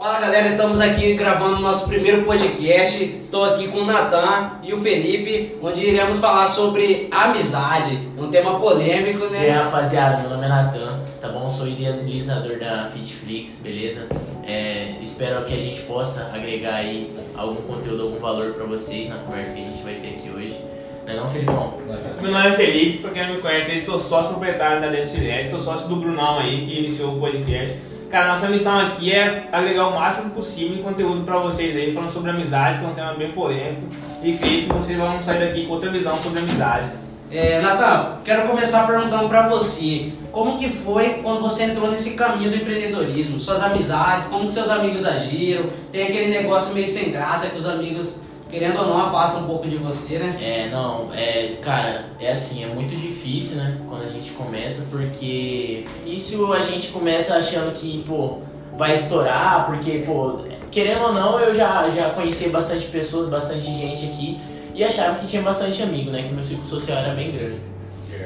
Fala galera, estamos aqui gravando nosso primeiro podcast. Estou aqui com o Natan e o Felipe, onde iremos falar sobre amizade. É um tema polêmico, né? E aí, rapaziada, meu nome é Natan, tá bom? Sou idealizador da Fitflix, beleza? É, espero que a gente possa agregar aí algum conteúdo, algum valor pra vocês na conversa que a gente vai ter aqui hoje. Não é não, Felipão? Meu nome é Felipe, pra quem não me conhece, eu sou sócio proprietário da Dentidete, sou sócio do Brunão aí, que iniciou o podcast. Cara, nossa missão aqui é agregar o máximo possível de conteúdo pra vocês aí, falando sobre amizade, que é um tema bem polêmico, e creio que vocês vão sair daqui com outra visão sobre amizade. É, Natan, quero começar perguntando pra você, como que foi quando você entrou nesse caminho do empreendedorismo? Suas amizades, como que seus amigos agiram? Tem aquele negócio meio sem graça que os amigos, querendo ou não, afastam um pouco de você, né? É, não, é, cara, é assim, é muito difícil, né, quando a gente começa, porque início a gente começa achando que, pô, vai estourar, porque, pô, querendo ou não, eu já, já conheci bastante pessoas, bastante gente aqui, e achava que tinha bastante amigo, né, que meu ciclo social era bem grande.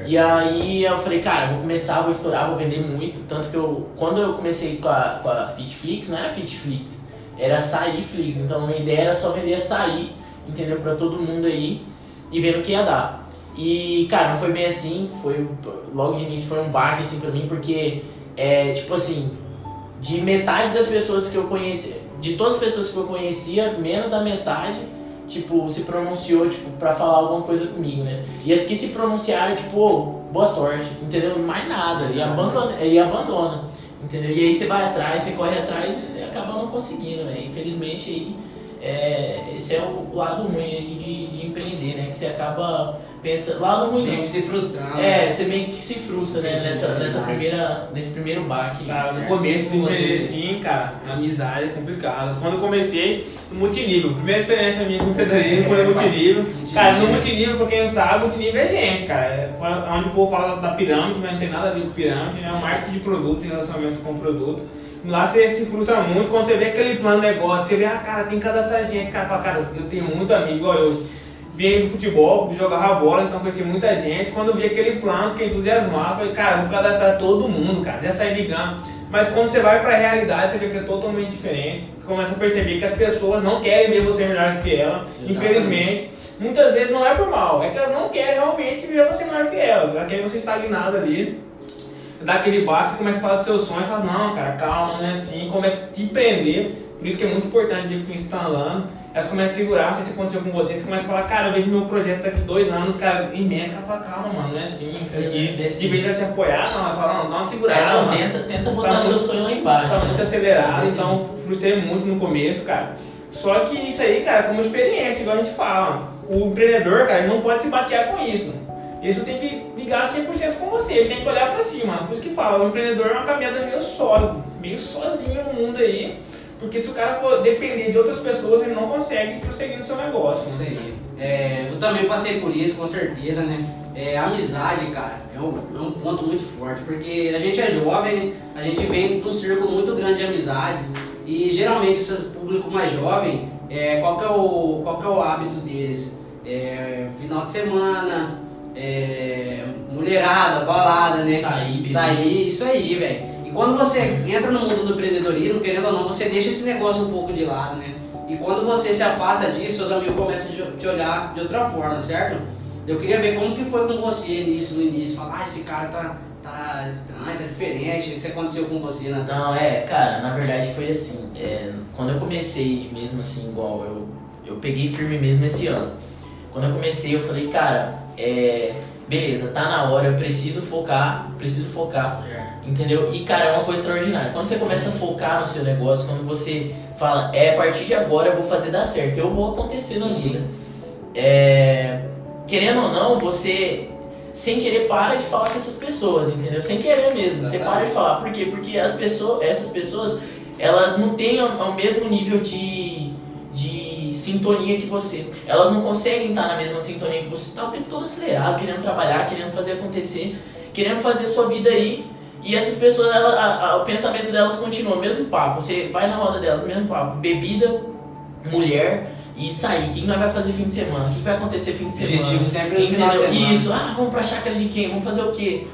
E aí eu falei, cara, vou começar, vou estourar, vou vender muito. Tanto que eu, quando eu comecei com a, com a Fitflix, não era Fitflix, era Açaí Flix. Então a ideia era só vender açaí, entendeu? Pra todo mundo aí e vendo o que ia dar. E, cara, não foi bem assim, foi, logo de início foi um baque assim pra mim, porque, é, tipo assim, de metade das pessoas que eu conhecia, de todas as pessoas que eu conhecia, menos da metade, tipo, se pronunciou, tipo, pra falar alguma coisa comigo, né? E as que se pronunciaram, tipo, ô, boa sorte, entendeu? Mais nada, e abandona, e abandona, entendeu? E aí você vai atrás, você corre atrás e acaba não conseguindo, né? Infelizmente aí, é, esse é o lado ruim de, de empreender, né? Que você acaba pensando, lado ruim Meio não. que se frustrando. É, você meio que se frustra, né? Nessa, nessa primeira, nesse primeiro baque. Cara, no né? começo de você. assim, cara, amizade é complicado. Quando eu comecei no multinível, primeira experiência minha com empreendedorismo foi no É, multinível. Cara, no multinível, pra quem não sabe, multinível é gente, cara. É onde o povo fala da pirâmide, mas não tem nada a ver com pirâmide, é um marketing de produto, em relacionamento com o produto. Lá você se frustra muito quando você vê aquele plano negócio, você vê, ah, cara, tem que cadastrar gente, cara, fala, cara, eu tenho muito amigo, igual eu. Vim do futebol, jogava bola, então conheci muita gente. Quando eu vi aquele plano, fiquei entusiasmado. Falei, cara, vou cadastrar todo mundo, cara, já sair ligando. Mas quando você vai pra realidade, você vê que é totalmente diferente. Você começa a perceber que as pessoas não querem ver você melhor que ela, infelizmente. Muitas vezes não é por mal, é que elas não querem realmente ver você melhor que elas. Elas querem você estagnado ali dá aquele baixo, você começa a falar dos seus sonhos, fala, não, cara, calma, não é assim, começa a te prender, por isso que é muito importante ver quem você está andando, elas começam a segurar, não sei se aconteceu com você, você começa a falar, cara, eu vejo meu projeto daqui dois anos, cara, imenso, ela fala, calma, mano, não é assim, isso aqui, Desse de vez de ela te apoiar, não, ela fala, não, dá uma segurada, É, não, tenta, tenta Você botar tá seu muito- sonho lá embaixo. Você tá né? muito acelerado, Desse então frustrei muito no começo, cara. Só que isso aí, cara, como experiência, igual a gente fala, o empreendedor, cara, ele não pode se baquear com isso. Isso tem que ligar 100% com você, ele tem que olhar pra cima. Por isso que fala, o empreendedor é uma caminhada meio sólido, meio sozinho no mundo aí. Porque se o cara for depender de outras pessoas, ele não consegue prosseguir no seu negócio. Isso aí. É, eu também passei por isso, com certeza, né? É, a amizade, cara, é um, é um ponto muito forte, porque a gente é jovem, né? a gente vem de um círculo muito grande de amizades, e geralmente esse público mais jovem, é, qual, que é o, qual que é o hábito deles? É, final de semana, é, mulherada, balada, né? Sair. Sair, isso aí, velho. Quando você entra no mundo do empreendedorismo, querendo ou não, você deixa esse negócio um pouco de lado, né? E quando você se afasta disso, seus amigos começam a te olhar de outra forma, certo? Eu queria ver como que foi com você nisso, no início. Falar, ah, esse cara tá, tá estranho, tá diferente. Isso aconteceu com você, né? Não, é, cara, na verdade foi assim. é, quando eu comecei mesmo assim, igual, eu, eu peguei firme mesmo esse ano. Quando eu comecei, eu falei, cara, é, beleza, tá na hora, eu preciso focar, preciso focar. Entendeu? E, cara, é uma coisa extraordinária. Quando você começa a focar no seu negócio, quando você fala, é, a partir de agora eu vou fazer dar certo, eu vou acontecer na vida. É, querendo ou não, você, sem querer, para de falar com essas pessoas, entendeu? Sem querer mesmo, você para de falar. Por quê? Porque as pessoas, essas pessoas, elas não têm o mesmo nível de, de sintonia que você. Elas não conseguem estar na mesma sintonia que você. Você está o tempo todo acelerado, querendo trabalhar, querendo fazer acontecer, querendo fazer sua vida aí. E essas pessoas, ela, a- a- o pensamento delas continua, o mesmo papo. Você vai na roda delas, mesmo papo. Bebida, mulher e sair. O que nós vai fazer fim de semana? O que vai acontecer fim de semana? Objetivo sempre no final de semana. Isso, ah, vamos pra chácara de quem? Vamos fazer o quê?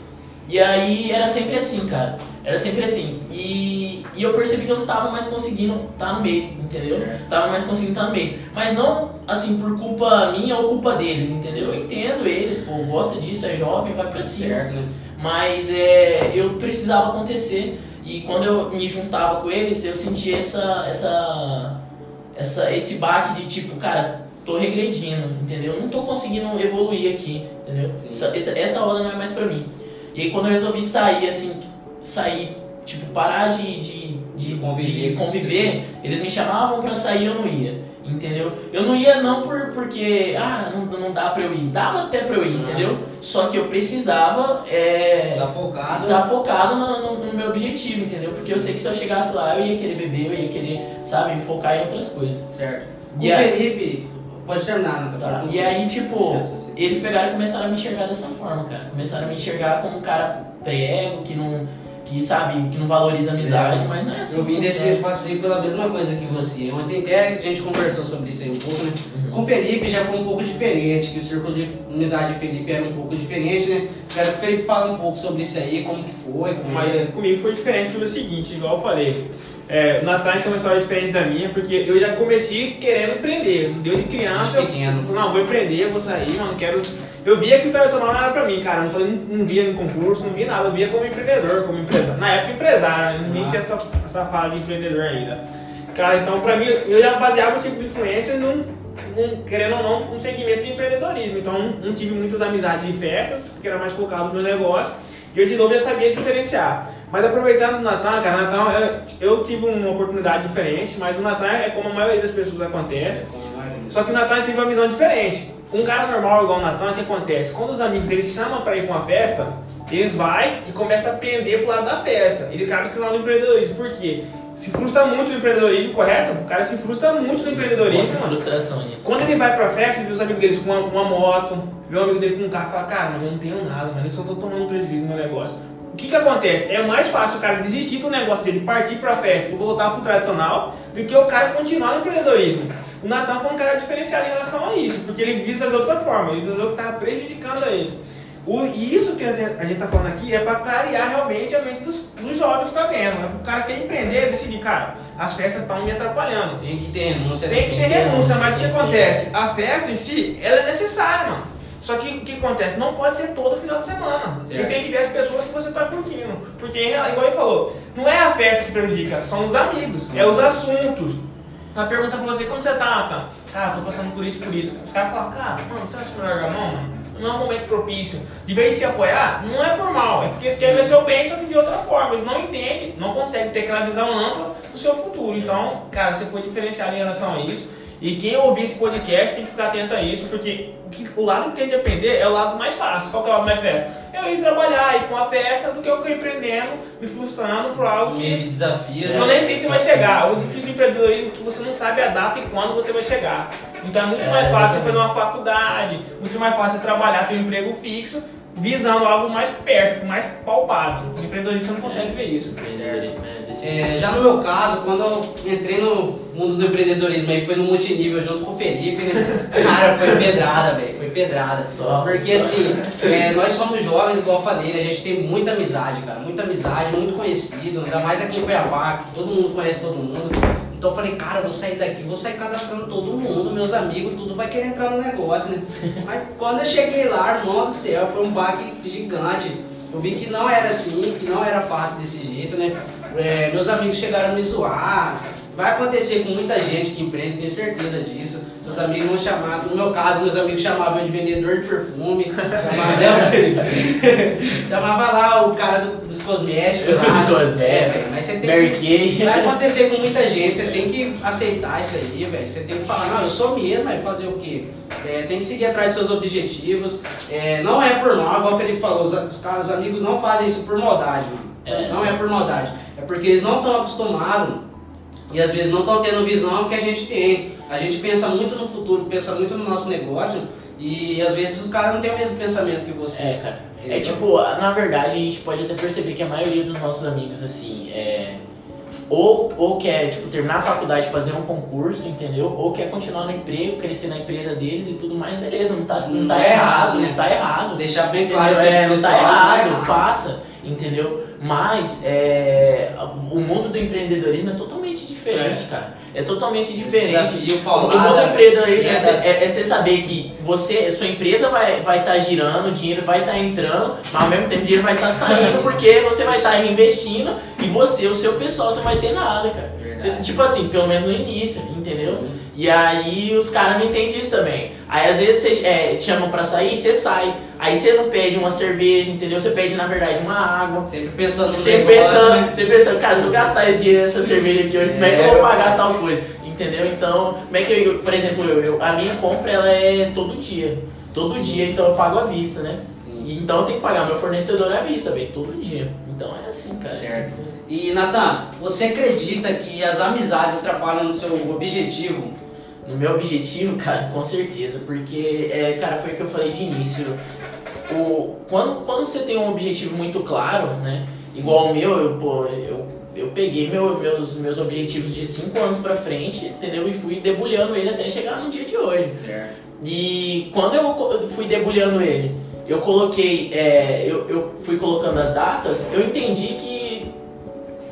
E aí era sempre assim, cara. Era sempre assim. E, e eu percebi que eu não tava mais conseguindo estar no meio, entendeu? Certo. Tava mais conseguindo estar no meio. Mas não, assim, por culpa minha ou culpa deles, entendeu? Eu entendo eles, pô, gosta disso, é jovem, vai pra cima. Certo? Mas é, eu precisava acontecer. E quando eu me juntava com eles, eu sentia essa, essa, essa, esse baque de tipo, cara, tô regredindo, entendeu? Não tô conseguindo evoluir aqui, entendeu? Essa, essa, essa hora não é mais pra mim. E aí quando eu resolvi sair, assim, sair, tipo, parar de, de, de, De conviver de conviver, eles me chamavam pra sair eu não ia. Entendeu? Eu não ia não por, porque, ah, não, não dá pra eu ir. Dava até pra eu ir, Uhum. entendeu? Só que eu precisava é, tá focado. tá focado no, no- no meu objetivo, entendeu? Porque eu sei que se eu chegasse lá eu ia querer beber, eu ia querer, sabe, focar em outras coisas. Certo. O E Felipe, pode terminar, né? Tá? E aí, tipo, eles pegaram e começaram a me enxergar dessa forma, cara. Começaram a me enxergar como um cara prego, que não, que sabe, que não valoriza a amizade, É. mas não é assim. Eu vim desse, passei pela mesma coisa que você. Ontem até a gente conversou sobre isso aí um pouco, né? Uhum. Com o Felipe já foi um pouco diferente, que o círculo de amizade de Felipe era um pouco diferente, né? Quero que o Felipe fale um pouco sobre isso aí, como que foi, como Mas é. comigo foi diferente pelo seguinte, igual eu falei. É, o Natan tem uma história diferente da minha, porque eu já comecei querendo empreender. Desde criança, eu Desde pequeno. falei, não, vou empreender, vou sair, mano, quero. Eu via que o tradicional não era pra mim, cara. Não, falei, não, não via em concurso, não via nada. Eu via como empreendedor, como empresário. Na época, empresário, né? ninguém Ah. tinha essa, essa fala de empreendedor ainda. Cara, então pra mim, eu já baseava o ciclo de influência num, querendo ou não, um segmento de empreendedorismo. Então, não, não tive muitas amizades em festas, porque era mais focado no meu negócio. E eu, de novo, já sabia diferenciar. Mas aproveitando o Natal, cara, Natal, eu, eu tive uma oportunidade diferente, mas o Natal é como a maioria das pessoas acontece. Só que o Natan teve uma visão diferente. Um cara normal igual o Natan, o que acontece? Quando os amigos eles chamam pra ir pra uma festa, eles vai e começam a pender pro lado da festa. Ele acaba se no empreendedorismo. Por quê? Se frustra muito no empreendedorismo, correto? O cara se frustra muito no empreendedorismo, Muita frustração nisso. Quando ele vai pra festa, ele vê os amigos deles com uma, uma moto, vê um amigo dele com um carro e fala, cara, mas eu não tenho nada, mano, eu só tô tomando prejuízo no meu negócio. O que que acontece? É mais fácil o cara desistir do negócio dele, partir pra festa e voltar pro tradicional, do que o cara continuar no empreendedorismo. O Natan foi um cara diferenciado em relação a isso, porque ele visa de outra forma, ele visou que estava prejudicando a ele. O, e isso que a gente, a gente tá falando aqui é para clarear realmente a mente dos, dos jovens tá vendo. O cara quer empreender, decidir, cara, as festas estão me atrapalhando. Tem que ter renúncia. Tem que ter Tem que ter renúncia, mas o que acontece? A festa em si, ela é necessária, mano. Só que o que acontece? Não pode ser todo final de semana. Certo. E tem que ver as pessoas que você tá curtindo. Porque, igual ele falou, não é a festa que prejudica, são os amigos, é os assuntos. Ela pergunta pra você, como você tá, Natan? Cara, tô passando por isso, por isso. Os caras falam, cara, mano, você acha que largar a mão, mano? Não é um momento propício. De vez de te apoiar, não é por mal, é porque eles querem ver seu bem, só que de outra forma. Eles não entendem, não conseguem ter aquela visão ampla do seu futuro. Então, cara, você foi diferenciado em relação a isso. E quem ouvir esse podcast tem que ficar atento a isso, porque que- o lado que tem de aprender é o lado mais fácil. Qual que é o lado mais fácil? Eu ir trabalhar, ir pra uma festa, do que eu ficar empreendendo, me frustrando por algo que de desafios. eu né? nem sei se vai chegar. O difícil do empreendedorismo é que você não sabe a data e quando você vai chegar. Então é muito É, mais fácil fazer uma faculdade, muito mais fácil trabalhar, ter um emprego fixo, visando algo mais perto, mais palpável. No empreendedorismo não consegue ver isso. É desse É, já no meu caso, quando eu entrei no mundo do empreendedorismo aí, foi no multinível junto com o Felipe, né? Cara, foi pedrada, velho, foi pedrada. Só, Porque só. assim, é, nós somos jovens, igual eu falei, né? A gente tem muita amizade, cara, muita amizade, muito conhecido, ainda mais aqui em Cuiabá, que todo mundo conhece todo mundo. Então eu falei, cara, eu vou sair daqui, vou sair cadastrando todo mundo, meus amigos, tudo vai querer entrar no negócio, né? Mas quando eu cheguei lá, irmão do céu, foi um baque gigante. Eu vi que não era assim, que não era fácil desse jeito, né? É, meus amigos chegaram a me zoar. Vai acontecer com muita gente que empreende, tenho certeza disso. Seus amigos vão chamar, no meu caso, meus amigos chamavam de vendedor de perfume. Chamava, chamava lá o cara do- cosméticos. Dos cosméticos. É, velho, mas você tem Mary que. Vai acontecer com muita gente, você tem que aceitar isso aí, velho. Você tem que falar, não, eu sou mesmo, vai fazer o quê? É, tem que seguir atrás dos seus objetivos. É, não é por mal, igual o Felipe falou, os, os, caras- os amigos não fazem isso por maldade, mano. É. Não é por maldade. É porque eles não estão acostumados e às vezes não estão tendo visão que a gente tem. A gente pensa muito no futuro, pensa muito no nosso negócio e às vezes o cara não tem o mesmo pensamento que você. É, cara. É Entendeu? tipo, na verdade a gente pode até perceber que a maioria dos nossos amigos, assim, é. ou, ou quer, tipo, terminar a faculdade, fazer um concurso, entendeu? Ou quer continuar no emprego, crescer na empresa deles e tudo mais, beleza, não tá, não tá Não é errado, errado, né? não tá errado. Deixar bem claro isso É, pro não tá pessoal, errado, faça, entendeu? Mas é, o mundo do empreendedorismo é totalmente diferente, cara. É totalmente diferente. Desafio, O paulada. do empreendedorismo é, É, é- é você saber que você, sua empresa vai estar vai tá girando, o dinheiro vai estar entrando, mas ao mesmo tempo o dinheiro vai estar saindo porque você vai estar reinvestindo e você, o seu pessoal, você não vai ter nada, cara. Você- tipo assim, pelo menos no início, entendeu? E aí os caras não entendem isso também. Aí às vezes você é, te chamam pra sair, você sai. Aí você não pede uma cerveja, entendeu? Você pede, na verdade, uma água. Sempre pensando no Você negócio, pensando, né? você pensando, cara, se eu gastar dinheiro nessa cerveja aqui hoje, como é que eu vou pagar tal coisa? Entendeu? Então, como é que eu, por exemplo, eu, eu- a minha compra ela é todo dia. Todo dia, então eu pago à vista, né? Sim. Então eu tenho que pagar meu fornecedor à vista, velho, todo dia. Então é assim, cara. Certo. E Natan, você acredita que as amizades atrapalham no seu objetivo? No meu objetivo, cara, com certeza, porque, é, cara, foi o que eu falei de início. O, quando, quando você tem um objetivo muito claro, né? Igual o meu, eu, pô, eu, eu peguei meu, meus, meus objetivos de 5 anos pra frente, entendeu? E fui debulhando ele até chegar no dia de hoje. Certo. E quando eu fui debulhando ele, eu coloquei, é, eu, eu fui colocando as datas, eu entendi que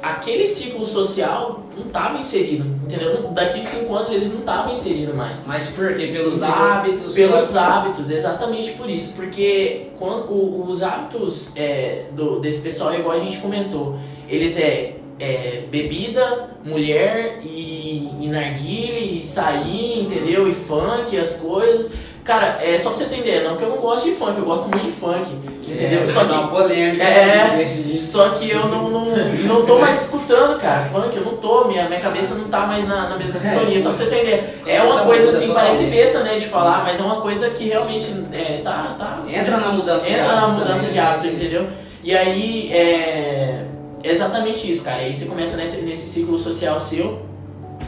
aquele ciclo social não estava inserido, entendeu? Daqui cinco anos eles não estavam inseridos mais. Mas por quê? Pelos Entendeu? hábitos? Pelos hábitos, exatamente por isso. Porque quando, o- os hábitos é, do, desse pessoal, igual a gente comentou, eles é, é bebida, mulher e, e narguile, e sair, entendeu? E funk, as coisas. Cara, é só pra você entender, não que eu não gosto de funk, eu gosto muito de funk, entendeu? É, só que uma polêmica. É. só que eu não, não, não tô mais escutando, cara, funk, eu não tô, minha, minha cabeça não tá mais na, na mesma É. sintonia, só pra você entender. É uma coisa assim, parece besta, né, de falar, mas é uma coisa que realmente é, tá, tá. Entra na mudança de Entra na mudança também, de né? hábitos, entendeu? E aí, é exatamente isso, cara. Aí você começa nesse, nesse ciclo social seu,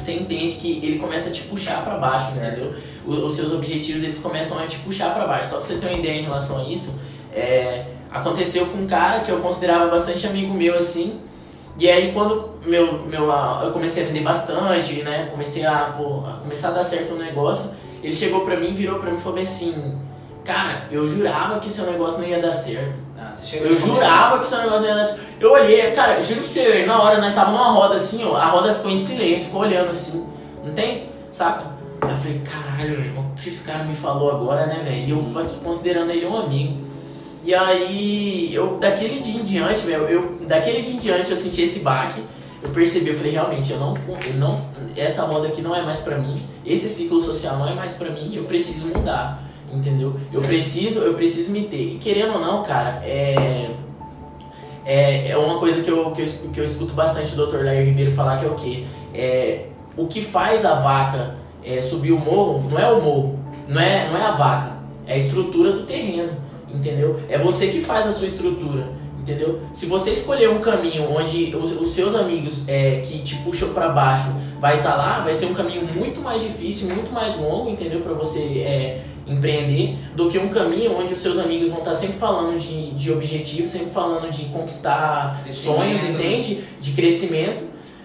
você entende que ele começa a te puxar pra baixo, entendeu? O- Os seus objetivos, eles começam a te puxar pra baixo. Só pra você ter uma ideia em relação a isso, é, aconteceu com um cara que eu considerava bastante amigo meu, assim, e aí quando meu, meu, eu comecei a vender bastante, né? Comecei a, pô, a começar a dar certo no negócio, ele chegou pra mim, virou pra mim e falou assim, cara, eu jurava que seu negócio não ia dar certo. Ah, você Eu jurava que seu negócio não ia dar certo. Eu olhei, cara, juro pra você, na hora nós tava numa roda assim, ó, a roda ficou em silêncio, ficou olhando assim, não tem? Saca? Eu falei, caralho, irmão, o que esse cara me falou agora, né, velho? E eu tô aqui considerando ele um amigo. E aí, eu, daquele dia em diante, velho, eu, daquele dia em diante eu senti esse baque. Eu percebi, eu falei, realmente, eu não, eu não, essa roda aqui não é mais pra mim, esse ciclo social não é mais pra mim, eu preciso mudar, entendeu? Eu preciso, eu preciso me ter. E querendo ou não, cara, é, é, é uma coisa que eu, que, eu, que eu escuto bastante o Dr. Lair Ribeiro falar, que é o quê? É, o que faz a vaca é, subir o morro não é o morro, não é, não é a vaca, é a estrutura do terreno, entendeu? É você que faz a sua estrutura, entendeu? Se você escolher um caminho onde os, os seus amigos é, que te puxam para baixo vai estar lá, vai ser um caminho muito mais difícil, muito mais longo, entendeu? Para você é, empreender, do que um caminho onde os seus amigos vão estar sempre falando de, de objetivos, sempre falando de conquistar sonhos, né? entende? De crescimento,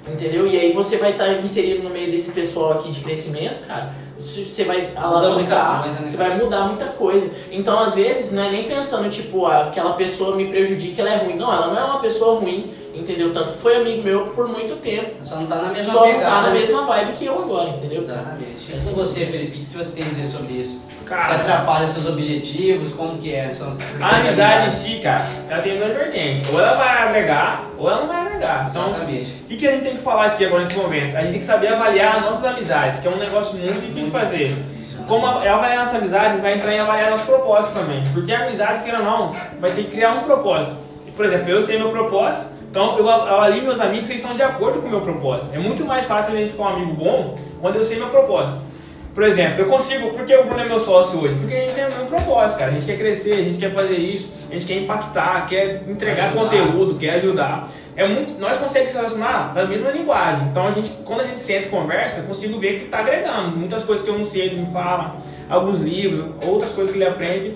entendeu? E aí você vai estar inserido no meio desse pessoal aqui de crescimento, cara. Você vai alavancar, coisa, né, você vai mudar muita coisa. Então, às vezes, não é nem pensando, tipo, ah, aquela pessoa me prejudica, ela é ruim. Não, ela não é uma pessoa ruim, entendeu? Tanto que foi amigo meu por muito tempo. Só não tá na mesma Só não tá na mesma vibe que eu agora, entendeu? Exatamente. E Assim. com você, Felipe, o que você tem a dizer sobre isso? Cara. Você atrapalha seus objetivos? Como que é? São- A amizade em si, cara, ela tem duas vertentes. Ou ela vai agregar, ou ela não vai agregar. Então, Exatamente. o que, que a gente tem que falar aqui agora nesse momento? A gente tem que saber avaliar nossas amizades, que é um negócio muito difícil de fazer. difícil, né? Como a- é avaliar nossa amizade, vai entrar em avaliar nosso propósito também. Porque a amizade, queira ou não, vai ter que criar um propósito. E, Por exemplo, eu sei meu propósito, então eu av- avalio meus amigos se estão de acordo com o meu propósito. É muito mais fácil a gente ficar um amigo bom quando eu sei meu propósito. Por exemplo, eu consigo. Por que o Bruno é meu sócio hoje? Porque a gente tem o mesmo propósito, cara. A gente quer crescer, a gente quer fazer isso, a gente quer impactar, quer entregar Ajudar. conteúdo, quer ajudar. É muito, nós conseguimos se relacionar da mesma linguagem. Então a gente, quando a gente senta e conversa, eu consigo ver que está agregando. Muitas coisas que eu não sei, ele me fala, alguns livros, outras coisas que ele aprende.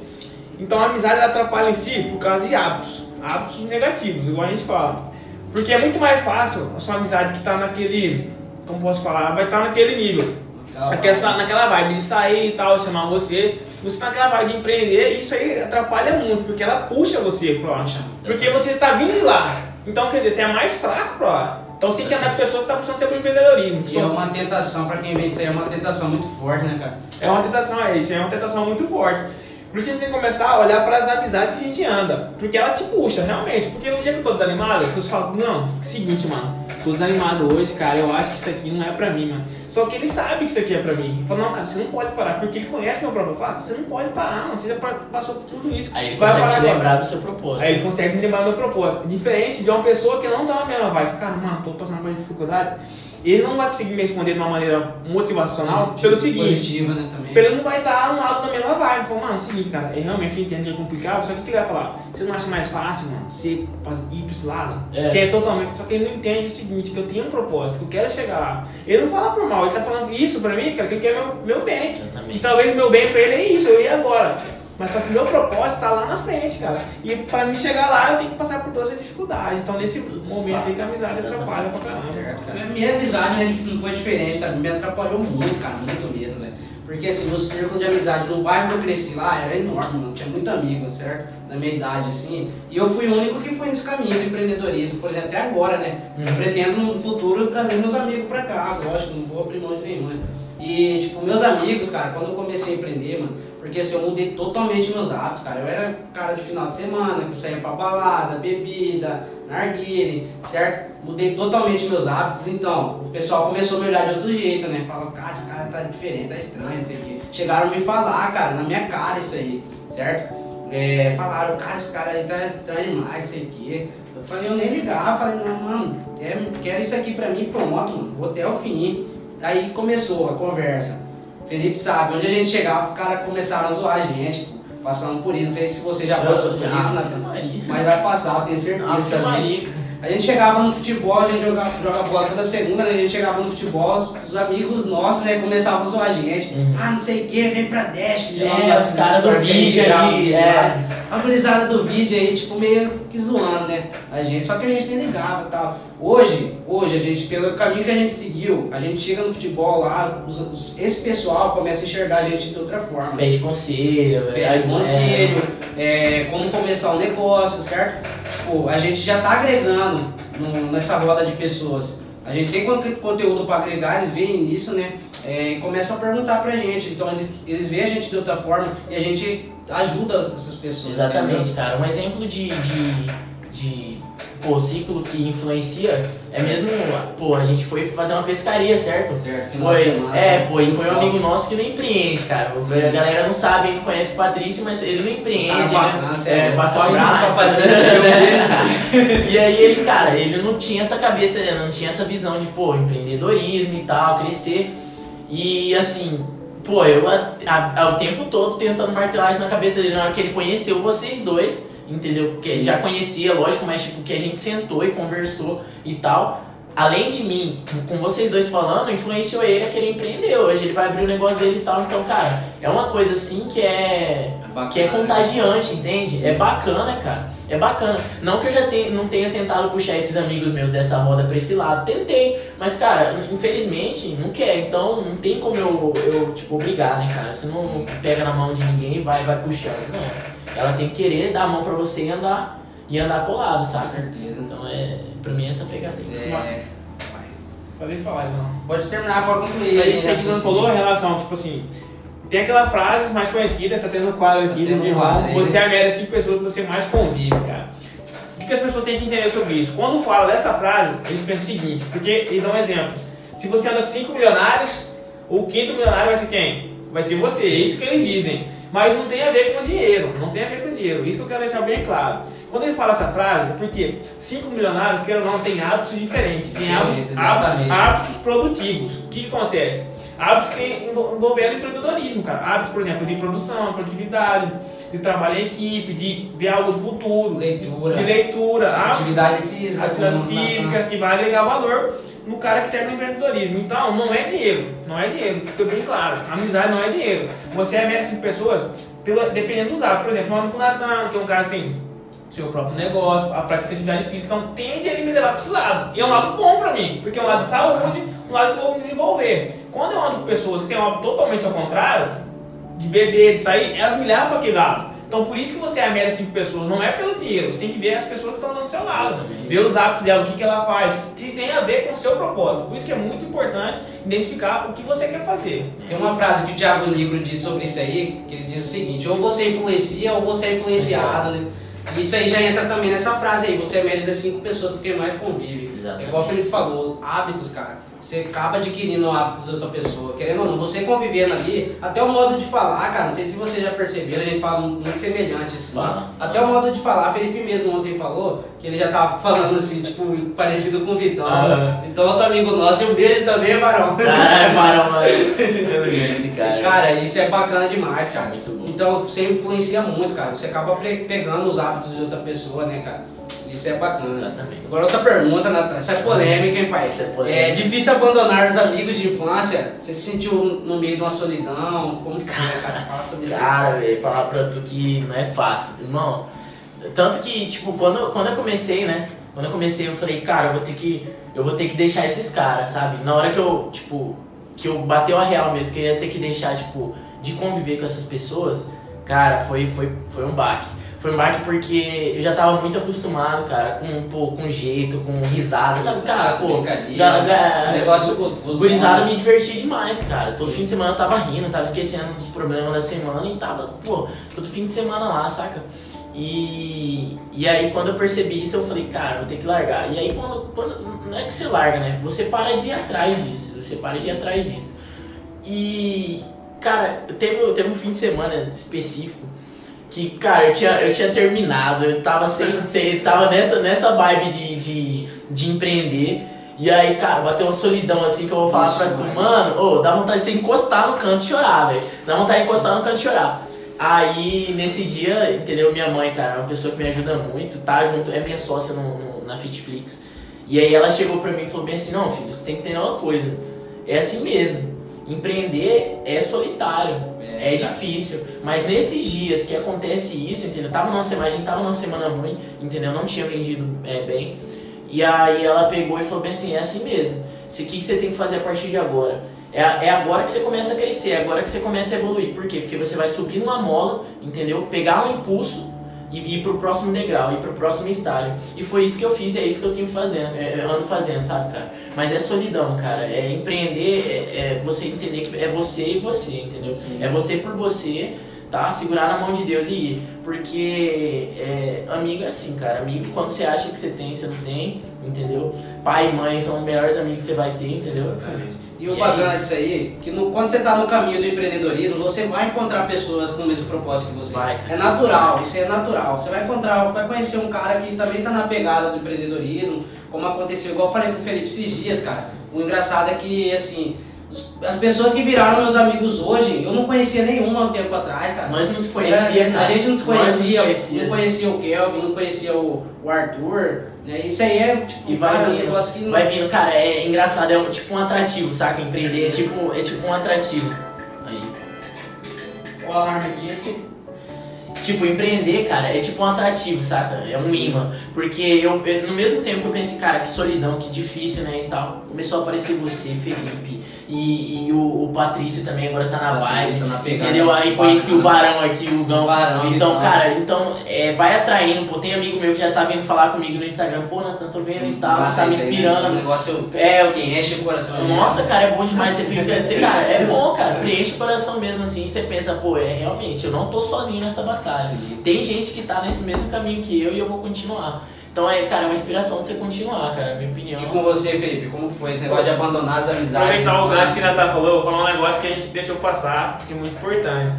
Então a amizade ela atrapalha em si por causa de hábitos, hábitos negativos, igual a gente fala. Porque é muito mais fácil a sua amizade que tá naquele. Como posso falar? Vai estar naquele nível. Naquela, naquela vibe de sair e tal, chamar você. Você tá naquela vibe de empreender e isso aí atrapalha muito, porque ela puxa você pro lá. Porque você tá vindo de lá. Então, quer dizer, você é mais fraco pro lá. Então você tem que andar com pessoas que estão tá puxando você pro empreendedorismo. E é uma tentação, pra quem vende isso aí, é uma tentação muito forte, né, cara? É uma tentação, é isso, é uma tentação muito forte. Por isso que a gente tem que começar a olhar para as amizades que a gente anda. Porque ela te puxa, realmente. Porque no dia que eu tô desanimado, que eu falo, não, seguinte, mano, tô desanimado hoje, cara, eu acho que isso aqui não é pra mim, mano. Só que ele sabe que isso aqui é pra mim. Ele fala, não, cara, você não pode parar, porque ele conhece meu próprio fato. Você não pode parar, mano, você já passou por tudo isso. Aí ele Vai consegue te lembrar do seu propósito. Aí ele consegue me lembrar do meu propósito. Diferente de uma pessoa que não tá na mesma vibe. Cara, mano, tô passando por dificuldade ele não vai conseguir me responder de uma maneira motivacional Positivo, pelo seguinte. Positiva, né, também. Ele não vai estar no lado da mesma vibe. Falou, mano, é o seguinte, cara, eu realmente entendo que é complicado, só que ele vai falar, você não acha mais fácil, mano, você ir pra esse lado? É. Que é totalmente. Só que ele não entende o seguinte, que eu tenho um propósito, que eu quero chegar lá. Ele não fala por mal, ele tá falando isso pra mim, cara, que ele quer meu, meu bem. Exatamente. E talvez meu bem pra ele é isso, eu ir agora. Mas só que o meu propósito tá lá na frente, cara. E pra mim chegar lá, eu tenho que passar por todas as dificuldades. Então, nesse Tudo momento aí que a amizade atrapalha pra caramba. Minha amizade né, não foi diferente, tá? Me atrapalhou muito, cara, muito mesmo, né? Porque assim, o círculo de amizade no bairro que eu cresci lá era enorme, mano. Tinha muito amigo, certo? Na minha idade, assim. E eu fui o único que foi nesse caminho do empreendedorismo. Por exemplo, até agora, né? Uhum. Eu pretendo no futuro trazer meus amigos pra cá, lógico, não vou abrir mão de nenhum, né? E, tipo, meus amigos, cara, quando eu comecei a empreender, mano, porque assim, eu mudei totalmente meus hábitos, cara. Eu era cara de final de semana, que eu saía pra balada, bebida, narguile, certo? Mudei totalmente meus hábitos, então o pessoal começou a me olhar de outro jeito, né? Fala, cara, esse cara tá diferente, tá estranho, não sei o quê. Chegaram a me falar, cara, na minha cara isso aí, certo? É, falaram, cara, esse cara aí tá estranho demais, sei o quê. Eu falei, eu nem ligava, falei, não, mano, quero isso aqui pra mim, pronto, mano, vou até o fim. Aí começou a conversa. Felipe sabe, onde a gente chegava, os caras começaram a zoar a gente, passando por isso. Não sei se você já passou por isso, né? mas vai passar, eu tenho certeza também. A gente chegava no futebol, a gente jogava, joga bola toda segunda, né? a gente chegava no futebol, os, amigos nossos, né, começavam a zoar a gente. Uhum. Ah, não sei o que, vem pra Dash, de é, os caras do vídeo aí, é. A gurizada do vídeo aí, tipo, meio que zoando, né? A gente, só que a gente nem ligava e tal. Hoje, hoje, a gente, pelo caminho que a gente seguiu, a gente chega no futebol lá, os, os, esse pessoal começa a enxergar a gente de outra forma. Pede conselho, Pede é, conselho, é. é, como começar o um negócio, certo? Tipo, a gente já tá agregando no, nessa roda de pessoas. A gente tem conteúdo para agregar, eles veem isso, né? É, e começam a perguntar pra gente. Então eles, eles veem a gente de outra forma e a gente ajuda essas pessoas. Exatamente, entendeu? cara. Um exemplo de, de, de pô, ciclo que influencia é mesmo, pô, a gente foi fazer uma pescaria, certo? Certo, foi, semana, É, pô, e foi um amigo nosso que não empreende, cara. Sim. A galera não sabe, não conhece o Patrício, mas ele não empreende. Ah, bacana, ele, é, bacana. Um abraço pra Patrício. e aí ele, cara, ele não tinha essa cabeça, não tinha essa visão de, pô, empreendedorismo e tal, crescer. E assim, pô, eu o tempo todo tentando martelar isso na cabeça dele na hora que ele conheceu vocês dois entendeu? Porque já conhecia, lógico, mas tipo, que a gente sentou e conversou e tal. Além de mim, com vocês dois falando, influenciou ele a querer empreender. Hoje ele vai abrir o negócio dele e tal. Então, cara, é uma coisa assim que é bacana, que é contagiante, entende? Sim. É bacana, cara. É bacana. Não que eu já tenha, não tenha tentado puxar esses amigos meus dessa roda pra esse lado. Tentei. Mas, cara, infelizmente, não quer. Então, não tem como eu, eu tipo, obrigar, né, cara? Você não pega na mão de ninguém e vai, vai puxando. Não. Ela tem que querer dar a mão pra você e andar, e andar colado, saca? Então é, pra mim é essa pegada aí. É. Pode falar, não. Pode terminar, pode concluir. Aí você não falou em relação, tipo assim, tem aquela frase mais conhecida, tá tendo um quadro aqui tá de um você é a média de cinco pessoas que você mais convive, cara. O que as pessoas têm que entender sobre isso? Quando fala dessa frase, eles pensam o seguinte, porque eles dão um exemplo. Se você anda com cinco milionários, o quinto milionário vai ser quem? Vai ser você, Sim. é isso que eles dizem. Mas não tem a ver com dinheiro, não tem a ver com dinheiro. Isso que eu quero deixar bem claro. Quando ele fala essa frase, é porque cinco milionários, queiram ou não, têm hábitos diferentes, têm hábitos, hábitos, hábitos, produtivos. O que, que acontece? Hábitos que envolvem empreendedorismo, cara. Hábitos, por exemplo, de produção, produtividade, de trabalho em equipe, de ver algo do futuro, leitura, de leitura, atividade física, atividade física, que vai agregar valor no cara que serve no empreendedorismo. Então, não é dinheiro, não é dinheiro, fica bem claro. Amizade não é dinheiro. Você é médico de pessoas dependendo dos hábitos. Por exemplo, o Natan, que é um cara que tem seu próprio negócio, a prática de atividade física, então tende a ele me levar para esse lado. E é um lado bom para mim, porque é um lado de saúde, um lado que eu vou me desenvolver. Quando eu ando com pessoas que têm um hábito totalmente ao contrário, de beber, de sair, elas me levam para aquele lado. Então por isso que você é a média de cinco pessoas, não é pelo dinheiro, você tem que ver as pessoas que estão do seu lado, ver os hábitos dela, o que, que ela faz, que tem a ver com o seu propósito. Por isso que é muito importante identificar o que você quer fazer. Tem uma frase que o Thiago Negro diz sobre isso aí, que ele diz o seguinte, ou você influencia ou você é influenciado, né? Isso aí já entra também nessa frase aí, você é média das cinco pessoas porque mais convive. Exatamente. É igual o Felipe falou, hábitos, cara. Você acaba adquirindo hábitos da outra pessoa, querendo ou não, você convivendo ali, até o modo de falar, cara, não sei se vocês já perceberam, a gente fala muito semelhante assim. Fala. Até o modo de falar, Felipe mesmo ontem falou que ele já tava falando assim, tipo, parecido com o Vitão. Ah. Então, outro amigo nosso, e um beijo também, Varão. Caralho, Barão, mano. Eu esse cara. Cara, isso é bacana demais, cara. Muito bom. Então você influencia muito, cara. Você acaba pegando os hábitos de outra pessoa, né, cara? Isso é bacana. Exatamente. Agora outra pergunta, Natan. Essa é polêmica, hein, pai? Essa é polêmica. É difícil abandonar os amigos de infância? Você se sentiu no meio de uma solidão? Como que foi, cara? Fala sobre isso. Cara, velho, falar pra tu que não é fácil. Irmão, tanto que, tipo, quando, quando eu comecei, né? Quando eu comecei, eu falei, cara, eu vou ter que. Eu vou ter que deixar esses caras, sabe? Na hora que eu, tipo, que eu bateu a real mesmo, que eu ia ter que deixar, tipo, de conviver com essas pessoas, cara, foi, foi, foi um baque. Foi um baque porque eu já tava muito acostumado, cara, com, pô, com jeito, com risada, sabe? Cara, pô, Brincadeira, ga- ga- negócio gostoso. Gurizada me diverti demais, cara. Todo fim de semana eu tava rindo, tava esquecendo dos problemas da semana e tava, pô, todo fim de semana lá, saca? E, e aí quando eu percebi isso, eu falei, cara, vou ter que largar. E aí quando, quando. Não é que você larga, né? Você para de ir atrás disso. Você para de ir atrás disso. E. Cara, teve, teve um fim de semana específico que, cara, eu tinha, eu tinha terminado, eu tava sem, sem tava nessa, nessa vibe de, de, de empreender. E aí, cara, bateu uma solidão assim que eu vou falar Ixi, pra tu, mano. mano, ô, dá vontade de você encostar no canto e chorar, velho. Dá vontade de encostar no canto e chorar. Aí, nesse dia, entendeu? Minha mãe, cara, é uma pessoa que me ajuda muito, tá junto, é minha sócia no, no- na Fitflix. E aí ela chegou pra mim e falou bem assim, não, filho, você tem que entender uma coisa. É assim mesmo. Empreender é solitário. É, É, cara. difícil. Mas nesses dias que acontece isso, entendeu? Tava numa semana, a gente tava numa semana ruim, entendeu? Não tinha vendido é, bem. E aí ela pegou e falou bem assim, é assim mesmo. O que, que você tem que fazer a partir de agora? É, é agora que você começa a crescer, é agora que você começa a evoluir. Por quê? Porque você vai subir numa mola, entendeu? Pegar um impulso e ir pro próximo degrau, ir pro próximo estágio. E foi isso que eu fiz, é isso que eu tenho fazendo, é, ando fazendo, sabe, cara? Mas é solidão, cara. É empreender, é, é você entender que é você e você, entendeu? Sim. É você por você, tá? Segurar na mão de Deus e ir. Porque é, amigo é assim, cara. Amigo, quando você acha que você tem, você não tem, entendeu? Pai e mãe são os melhores amigos que você vai ter, entendeu? E o E é bacana isso. disso aí, que no- quando você está no caminho do empreendedorismo, você vai encontrar pessoas com o mesmo propósito que você. Vai. É natural, isso é natural. Você vai encontrar, vai conhecer um cara que também está na pegada do empreendedorismo, como aconteceu, igual eu falei com o Felipe esses dias, cara. O engraçado é que, assim, as pessoas que viraram meus amigos hoje, eu não conhecia nenhuma há um tempo atrás, cara. Nós não se conhecia, É, cara. A gente não se conhecia, conhecia. não conhecia o Kelvin, não conhecia o, o Arthur, né? Isso aí é, tipo, E vai cara, um vindo, negócio que não... vai vindo, cara, é engraçado, é um- tipo um atrativo, saca? Empreender é tipo, é tipo um atrativo. Aí. O alarme aqui. Tipo, empreender, cara, é tipo um atrativo, saca? É um imã. Porque eu, no mesmo tempo que eu pensei, cara, que solidão, que difícil, né, e tal, começou a aparecer você, Felipe, e, e o, o Patrício também agora tá na vibe, tá na pegada. entendeu? Aí conheci o Varão aqui, o Gão. O Varão, então, então. cara, então, é, vai atraindo, pô, tem amigo meu que já tá vindo falar comigo no Instagram, pô, Natan, tô vendo e tal, você tá me isso aí, né? inspirando. O negócio É, que enche o coração. né? nossa, cara, é bom demais. Você fica, você, cara, é bom, cara. Preenche o coração mesmo assim. Você pensa, pô, é realmente, eu não tô sozinho nessa batalha. Sim. Tem gente que tá nesse mesmo caminho que eu e eu vou continuar. Então é, cara, é uma inspiração de você continuar, cara, minha opinião. E com você, Felipe, como foi esse negócio de abandonar as amizades? Aproveitar o gancho que infância? a Natan falou, falar um negócio que a gente deixou passar, que é muito importante.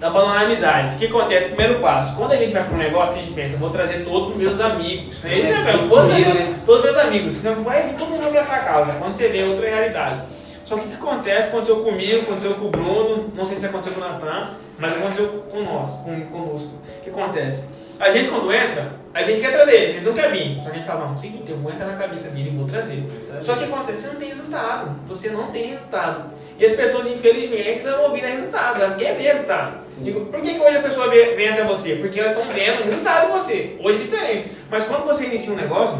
Abandonar a amizade. O que acontece? Primeiro passo. Quando a gente vai para um negócio, que a gente pensa, vou trazer todos os meus amigos. É isso É, mesmo, tudo todos, comigo, né? todos os meus amigos. Senão vai vir todo mundo para essa causa. Quando você vê é outra realidade. Só que o que acontece, aconteceu comigo, aconteceu com o Bruno, não sei se aconteceu com o Natan, mas aconteceu com nós, com, conosco. O que acontece? A gente quando entra, a gente quer trazer eles, eles não querem vir. Só que a gente fala, não, seguinte, eu vou entrar na cabeça dele e vou trazer. Só que acontece, você não tem resultado. Você não tem resultado. E as pessoas, infelizmente, não vão ouvir resultado. Elas querem ver resultado. Digo, Por que, que hoje a pessoa vem até você? Porque elas estão vendo resultado em você. Hoje é diferente. Mas quando você inicia um negócio,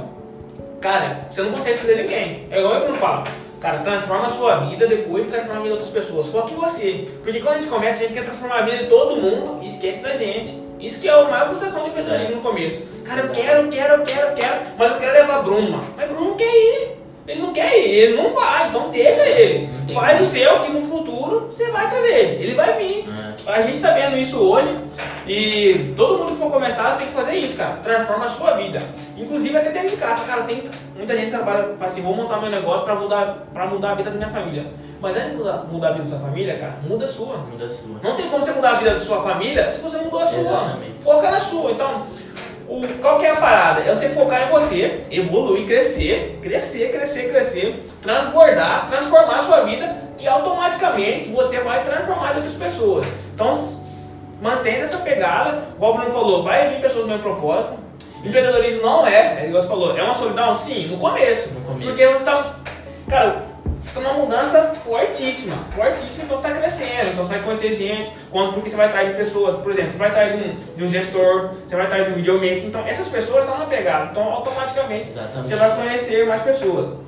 cara, você não consegue fazer ninguém. É igual eu não falo. Cara, transforma a sua vida, depois transforma a vida pessoas. Foque em você. Porque quando a gente começa, a gente quer transformar a vida de todo mundo e esquece da gente. Isso que é a maior frustração do empreendedorismo no começo. Cara, eu quero, eu quero, eu quero, eu quero, mas eu quero levar Bruma. Mas Bruno quer ir. Ele não quer ir, ele não vai, então deixa ele. Faz o seu, que no futuro você vai trazer ele. Ele vai vir. É. A gente tá vendo isso hoje e todo mundo que for começar tem que fazer isso, cara. Transforma a sua vida. Inclusive até dentro de casa, cara, tem muita gente trabalha fala assim, vou montar meu negócio pra mudar, pra mudar a vida da minha família. Mas antes de mudar, mudar a vida da sua família, cara, muda a sua. Muda a sua. Não tem como você mudar a vida da sua família se você mudou a sua. Exatamente. Foca na sua. Então, o, qual que é a parada? É você focar em você, evoluir, crescer, crescer, crescer, crescer, transbordar, transformar a sua vida, que automaticamente você vai transformar outras pessoas. Então, mantendo essa pegada, igual o Bruno falou, vai vir pessoas do mesmo propósito. Empreendedorismo não é, é igual você falou, é uma solidão? Sim, no começo. No começo. Porque você está. Cara, você está numa mudança fortíssima, fortíssima, então você está crescendo, então você vai conhecer gente, quando, porque você vai atrás de pessoas, por exemplo, você vai atrás de um, de um gestor, você vai atrás de um videomaker, então essas pessoas estão na pegada, então automaticamente Exatamente. você vai conhecer mais pessoas.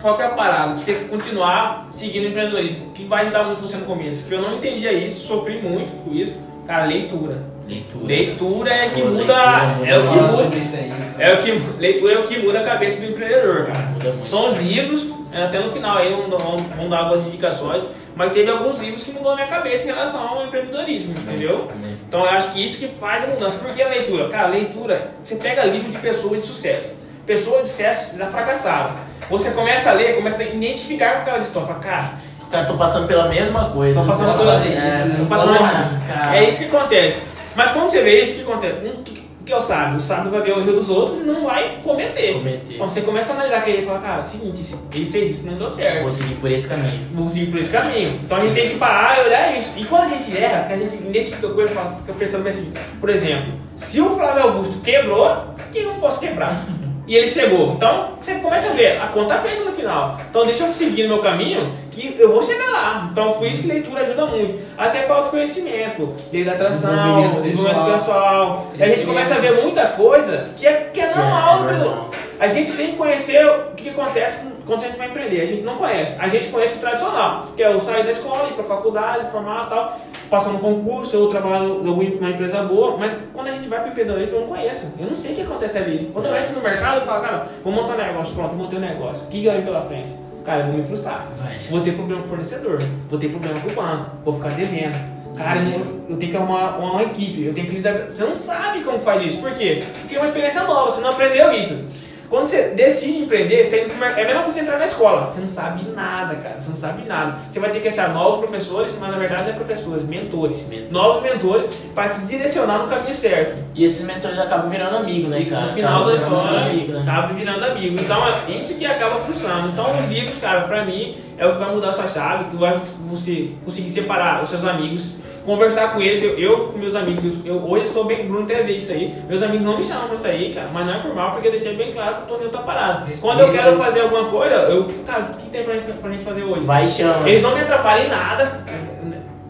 Qual que é a parada? Pra você continuar seguindo o empreendedorismo, que vai ajudar muito você no começo, que eu não entendia isso, sofri muito com isso, cara, leitura. Leitura. Leitura é que Pô, muda, leitura é o que muda, aí. é o que, leitura é o que muda a cabeça do empreendedor, cara. Muda muito. São os livros, é, até no final aí vamos dar algumas indicações, mas teve alguns livros que mudou a minha cabeça em relação ao empreendedorismo, entendeu? Então eu acho que isso que faz a mudança. Por que a leitura? Cara, a leitura, você pega livros de pessoas de sucesso. Pessoas de sucesso já fracassaram. Você começa a ler, começa a identificar com aquelas histórias. Fala, cara, Cara, tô passando pela mesma coisa. Tô passando pela- isso, né? passando posso errado. errar. Cara. É isso que acontece. Mas quando você vê isso, o que acontece? O que é o sábio? O sábio vai ver o erro dos outros e não vai cometer. Cometer. Então você começa a analisar aquele e fala, cara, seguinte, ele fez isso, não deu certo. Vou seguir por esse caminho. Vou seguir por esse caminho. Então a gente tem que parar e olhar isso. E quando a gente erra, que a gente identifica coisa, fica pensando assim, por exemplo, se o Flávio Augusto quebrou, por que eu não posso quebrar? E ele chegou. Então você começa a ver, a conta fecha no final. Então deixa eu seguir no meu caminho que eu vou chegar lá. Então por isso que leitura ajuda muito. Até para autoconhecimento, lei da atração, Desenvolvimento pessoal. E a gente começa a ver muita coisa que é, que é Que normal. é normal. A gente tem que conhecer o que acontece quando a gente vai empreender. A gente não conhece. A gente conhece o tradicional, que é o sair da escola, ir para faculdade, formar e tal, passar no concurso, ou trabalhar no- numa empresa boa. Mas quando a gente vai para empreendedorismo, eu não conheço. Eu não sei o que acontece ali. Quando eu entro no mercado, eu falo, cara, vou montar um negócio, pronto, montei um negócio. O que ganho pela frente? Cara, eu vou me frustrar. Vai. Vou ter problema com o fornecedor, vou ter problema com o banco, vou ficar devendo. Cara, eu, eu tenho que arrumar uma, uma equipe, eu tenho que lidar. Você não sabe como faz isso. Por quê? Porque é uma experiência nova, você não aprendeu isso. Quando você decide empreender, você tem que, é a mesma coisa que você entrar na escola. Você não sabe nada, cara. Você não sabe nada. Você vai ter que achar novos professores, mas na verdade não é professores, mentores. Mentores. Novos mentores para te direcionar no caminho certo. E esses mentores acabam virando amigo, né, cara? no final da Acabam virando seu história, amigo, né? acaba virando amigo. Então, é isso que acaba frustrando. Então, os livros, cara, pra mim, é o que vai mudar a sua chave, que vai você conseguir separar os seus amigos, conversar com eles. Eu, eu com meus amigos, eu, hoje sou bem Bruno TV isso aí. Meus amigos não me chamam pra sair, cara, mas não é por mal, porque eu deixei bem claro que em outra parada. Respeito. Quando eu quero fazer alguma coisa, eu, cara, o que tem pra, pra gente fazer hoje? Vai chama. Eles não me atrapalham em nada.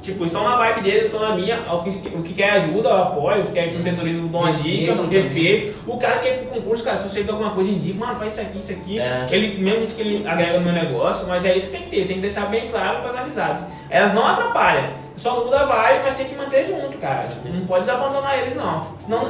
Tipo, estão na vibe deles, tô na minha. O que, o que quer ajuda, eu apoio. O que quer empreendedorismo, dou uma dica, respeito. O cara que é pro concurso, cara, se você der alguma coisa, indica, mano, faz isso aqui, isso aqui. É. Ele, mesmo que ele agrega no meu negócio, mas é isso que tem que ter. Tem que deixar bem claro para as amizades. Elas não atrapalham. Só muda a vibe, mas tem que manter junto, cara. Não pode abandonar eles, não. não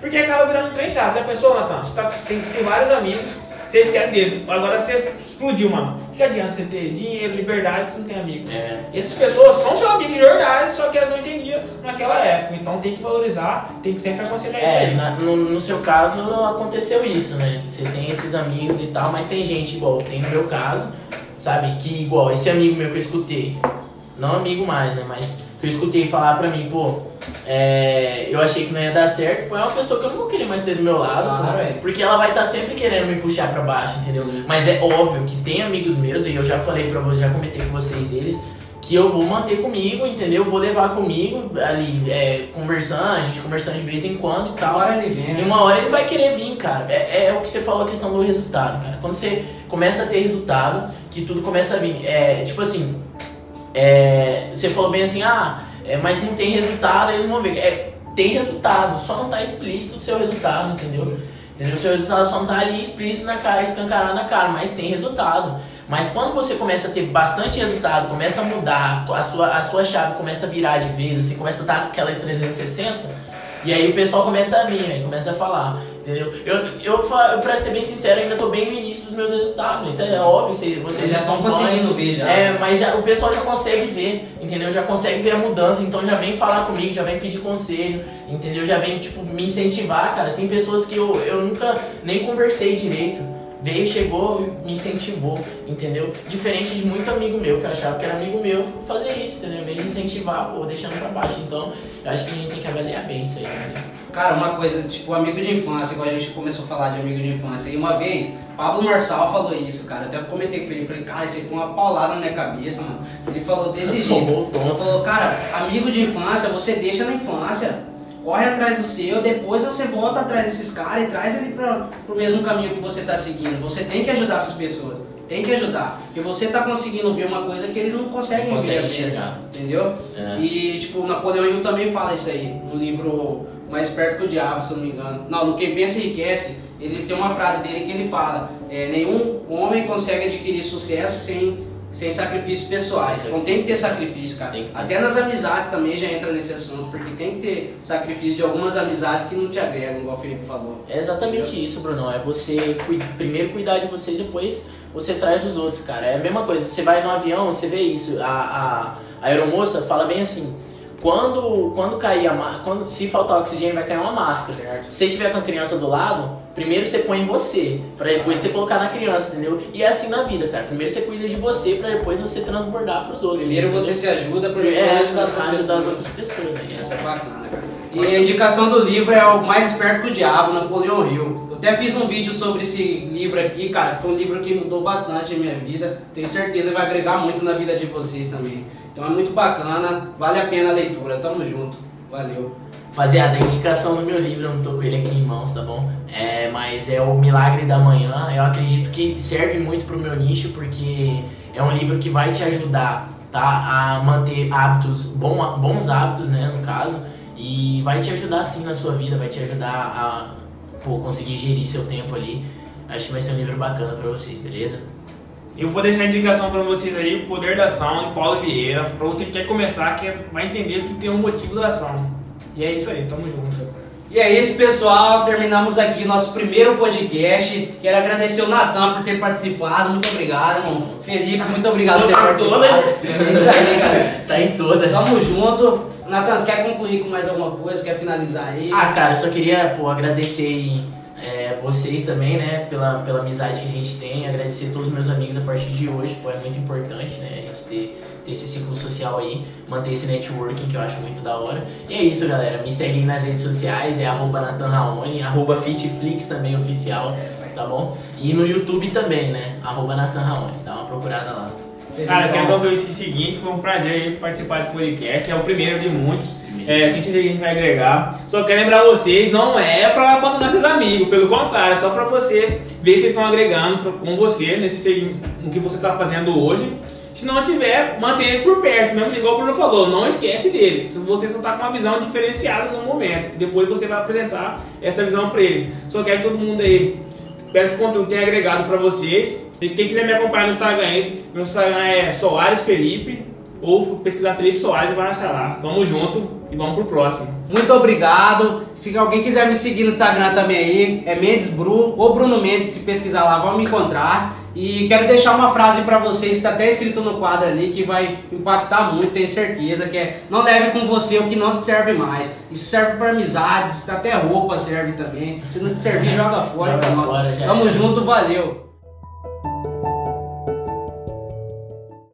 porque acaba virando um trem chato. Já pensou, Natan? Você tá, tem, tem vários amigos, você esquece deles. Agora você explodiu, mano. O que adianta você ter dinheiro, liberdade, se não tem amigo? É. Essas pessoas são seus amigos de verdade, só que elas não entendiam naquela época. Então tem que valorizar, tem que sempre aconselhar isso É, aí. na- no, no seu caso aconteceu isso, né? Você tem esses amigos e tal, mas tem gente igual, tem no meu caso, sabe? Que igual, esse amigo meu que eu escutei, não amigo mais, né? Mas que eu escutei falar pra mim, pô, é, eu achei que não ia dar certo, pô, é uma pessoa que eu não vou querer mais ter do meu lado, Claro, pô, é. porque ela vai estar sempre querendo me puxar pra baixo, entendeu? Sim. Mas é óbvio que tem amigos meus, e eu já falei pra vocês, já comentei com vocês deles, que eu vou manter comigo, entendeu? Vou levar comigo ali, é, conversando, a gente conversando de vez em quando e tal. Agora ele vem, E né? uma hora ele vai querer vir, cara. É, é o que você falou, a questão do resultado, cara. Quando você começa a ter resultado, que tudo começa a vir. É, tipo assim, é, você falou bem assim, ah, é, mas não tem resultado, eles vão ver. É, tem resultado, só não tá explícito o seu resultado, entendeu? Entendeu? O seu resultado só não tá ali explícito na cara, escancarado na cara, mas tem resultado. Mas quando você começa a ter bastante resultado, começa a mudar, a sua, a sua chave começa a virar de vez, assim, começa a dar aquela 360, e aí o pessoal começa a vir, né? começa a falar, entendeu? Eu, eu, eu, pra ser bem sincero, ainda tô bem no início dos meus resultados, então é óbvio, vocês, vocês já estão conseguindo ver já. É, mas já, o pessoal já consegue ver, entendeu? Já consegue ver a mudança, então já vem falar comigo, já vem pedir conselho, entendeu? Já vem, tipo, me incentivar, cara. Tem pessoas que eu, eu nunca nem conversei direito veio, chegou e me incentivou, entendeu? Diferente de muito amigo meu que achava que era amigo meu fazer isso, entendeu? Veio incentivar, pô, deixando pra baixo. Então, eu acho que a gente tem que avaliar bem isso aí, né? Cara, uma coisa, tipo, amigo de infância, igual a gente começou a falar de amigo de infância. E uma vez, Pablo Marçal falou isso, cara. Eu até comentei com ele, falei, cara, isso aí foi uma paulada na minha cabeça, mano. Ele falou desse jeito. Ele falou, cara, amigo de infância, você deixa na infância corre atrás do seu, depois você volta atrás desses caras e traz ele para o mesmo caminho que você está seguindo. Você tem que ajudar essas pessoas. Tem que ajudar. Porque você está conseguindo ver uma coisa que eles não conseguem não ver às vezes. Entendeu? É. E tipo, Napoleão Hill também fala isso aí, no livro Mais Perto que o Diabo, se não me engano. Não, no Quem Pensa Enriquece, ele tem uma frase dele que ele fala: é, nenhum homem consegue adquirir sucesso sem sem sacrifícios pessoais. Então tem que ter sacrifício, cara. Ter. Até nas amizades também já entra nesse assunto, porque tem que ter sacrifício de algumas amizades que não te agregam, igual o Felipe falou. É exatamente Entendeu? isso, Bruno. É você primeiro cuidar de você e depois você traz os outros, cara. É a mesma coisa. Você vai no avião, você vê isso. A, a, a aeromoça fala bem assim quando, quando cair a quando se faltar oxigênio vai cair uma máscara. Certo. Se você estiver com a criança do lado, primeiro você põe em você, para depois você colocar na criança, entendeu? E é assim na vida, cara. Primeiro você cuida de você para depois você transbordar para os outros. Primeiro entendeu? você se ajuda para é, ajudar, ajudar as outras pessoas. Né? Isso é bacana, cara. E a indicação do livro é o Mais Esperto que o Diabo, Napoleão Hill. Eu até fiz um vídeo sobre esse livro aqui, cara. Foi um livro que mudou bastante a minha vida. Tenho certeza que vai agregar muito na vida de vocês também. Então é muito bacana, vale a pena a leitura. Tamo junto. Valeu. Rapaziada, a indicação do meu livro, eu não tô com ele aqui em mãos, tá bom? É, mas é o Milagre da Manhã. Eu acredito que serve muito pro meu nicho, porque é um livro que vai te ajudar, tá? A manter hábitos, bom, bons hábitos, né, no caso e vai te ajudar sim na sua vida, vai te ajudar a pô, conseguir gerir seu tempo ali. Acho que vai ser um livro bacana para vocês, beleza? Eu vou deixar a indicação para vocês aí, O Poder da Ação, de Paulo Vieira, para você que quer começar, que vai entender que tem um motivo da ação. E é isso aí, tamo junto. E é isso, pessoal. Terminamos aqui nosso primeiro podcast. Quero agradecer o Natan por ter participado. Muito obrigado, irmão. Felipe, muito obrigado por ter participado. É isso aí, cara. Tá em todas. Tamo junto. Natan, você quer concluir com mais alguma coisa? Quer finalizar aí? Ah, cara, eu só queria pô, agradecer é, vocês também, né, pela, pela amizade que a gente tem. Agradecer todos os meus amigos a partir de hoje, pô, é muito importante, né, a gente ter, ter esse ciclo social aí, manter esse networking que eu acho muito da hora. E é isso, galera. Me seguem nas redes sociais, é arroba Raoni, arroba Fitflix também oficial, tá bom? E no YouTube também, né, arroba Raoni. Dá uma procurada lá. Cara, quero concluir o seguinte, foi um prazer participar desse podcast, é o primeiro de muitos. É, que a gente vai agregar. Só quero lembrar vocês, não é para abandonar seus amigos, pelo contrário, é só para você ver se estão agregando com você nesse no que você está fazendo hoje. Se não tiver, mantenha eles por perto, mesmo igual o Bruno falou, não esquece dele. Se você só está com uma visão diferenciada no momento, depois você vai apresentar essa visão para eles. Só quero que todo mundo aí, espero que esse conteúdo tenha agregado para vocês. E quem quiser me acompanhar no Instagram aí, meu Instagram é Soares Felipe, ou pesquisar Felipe Soares e vai achar lá. Tamo junto e vamos pro próximo. Muito obrigado. Se alguém quiser me seguir no Instagram também aí, é Mendes Bru ou Bruno Mendes, se pesquisar lá, vão me encontrar. E quero deixar uma frase para vocês, está até escrito no quadro ali, que vai impactar muito, tenho certeza, que é não leve com você o que não te serve mais. Isso serve para amizades, até roupa serve também. Se não te servir, joga fora. Joga fora Tamo junto, valeu.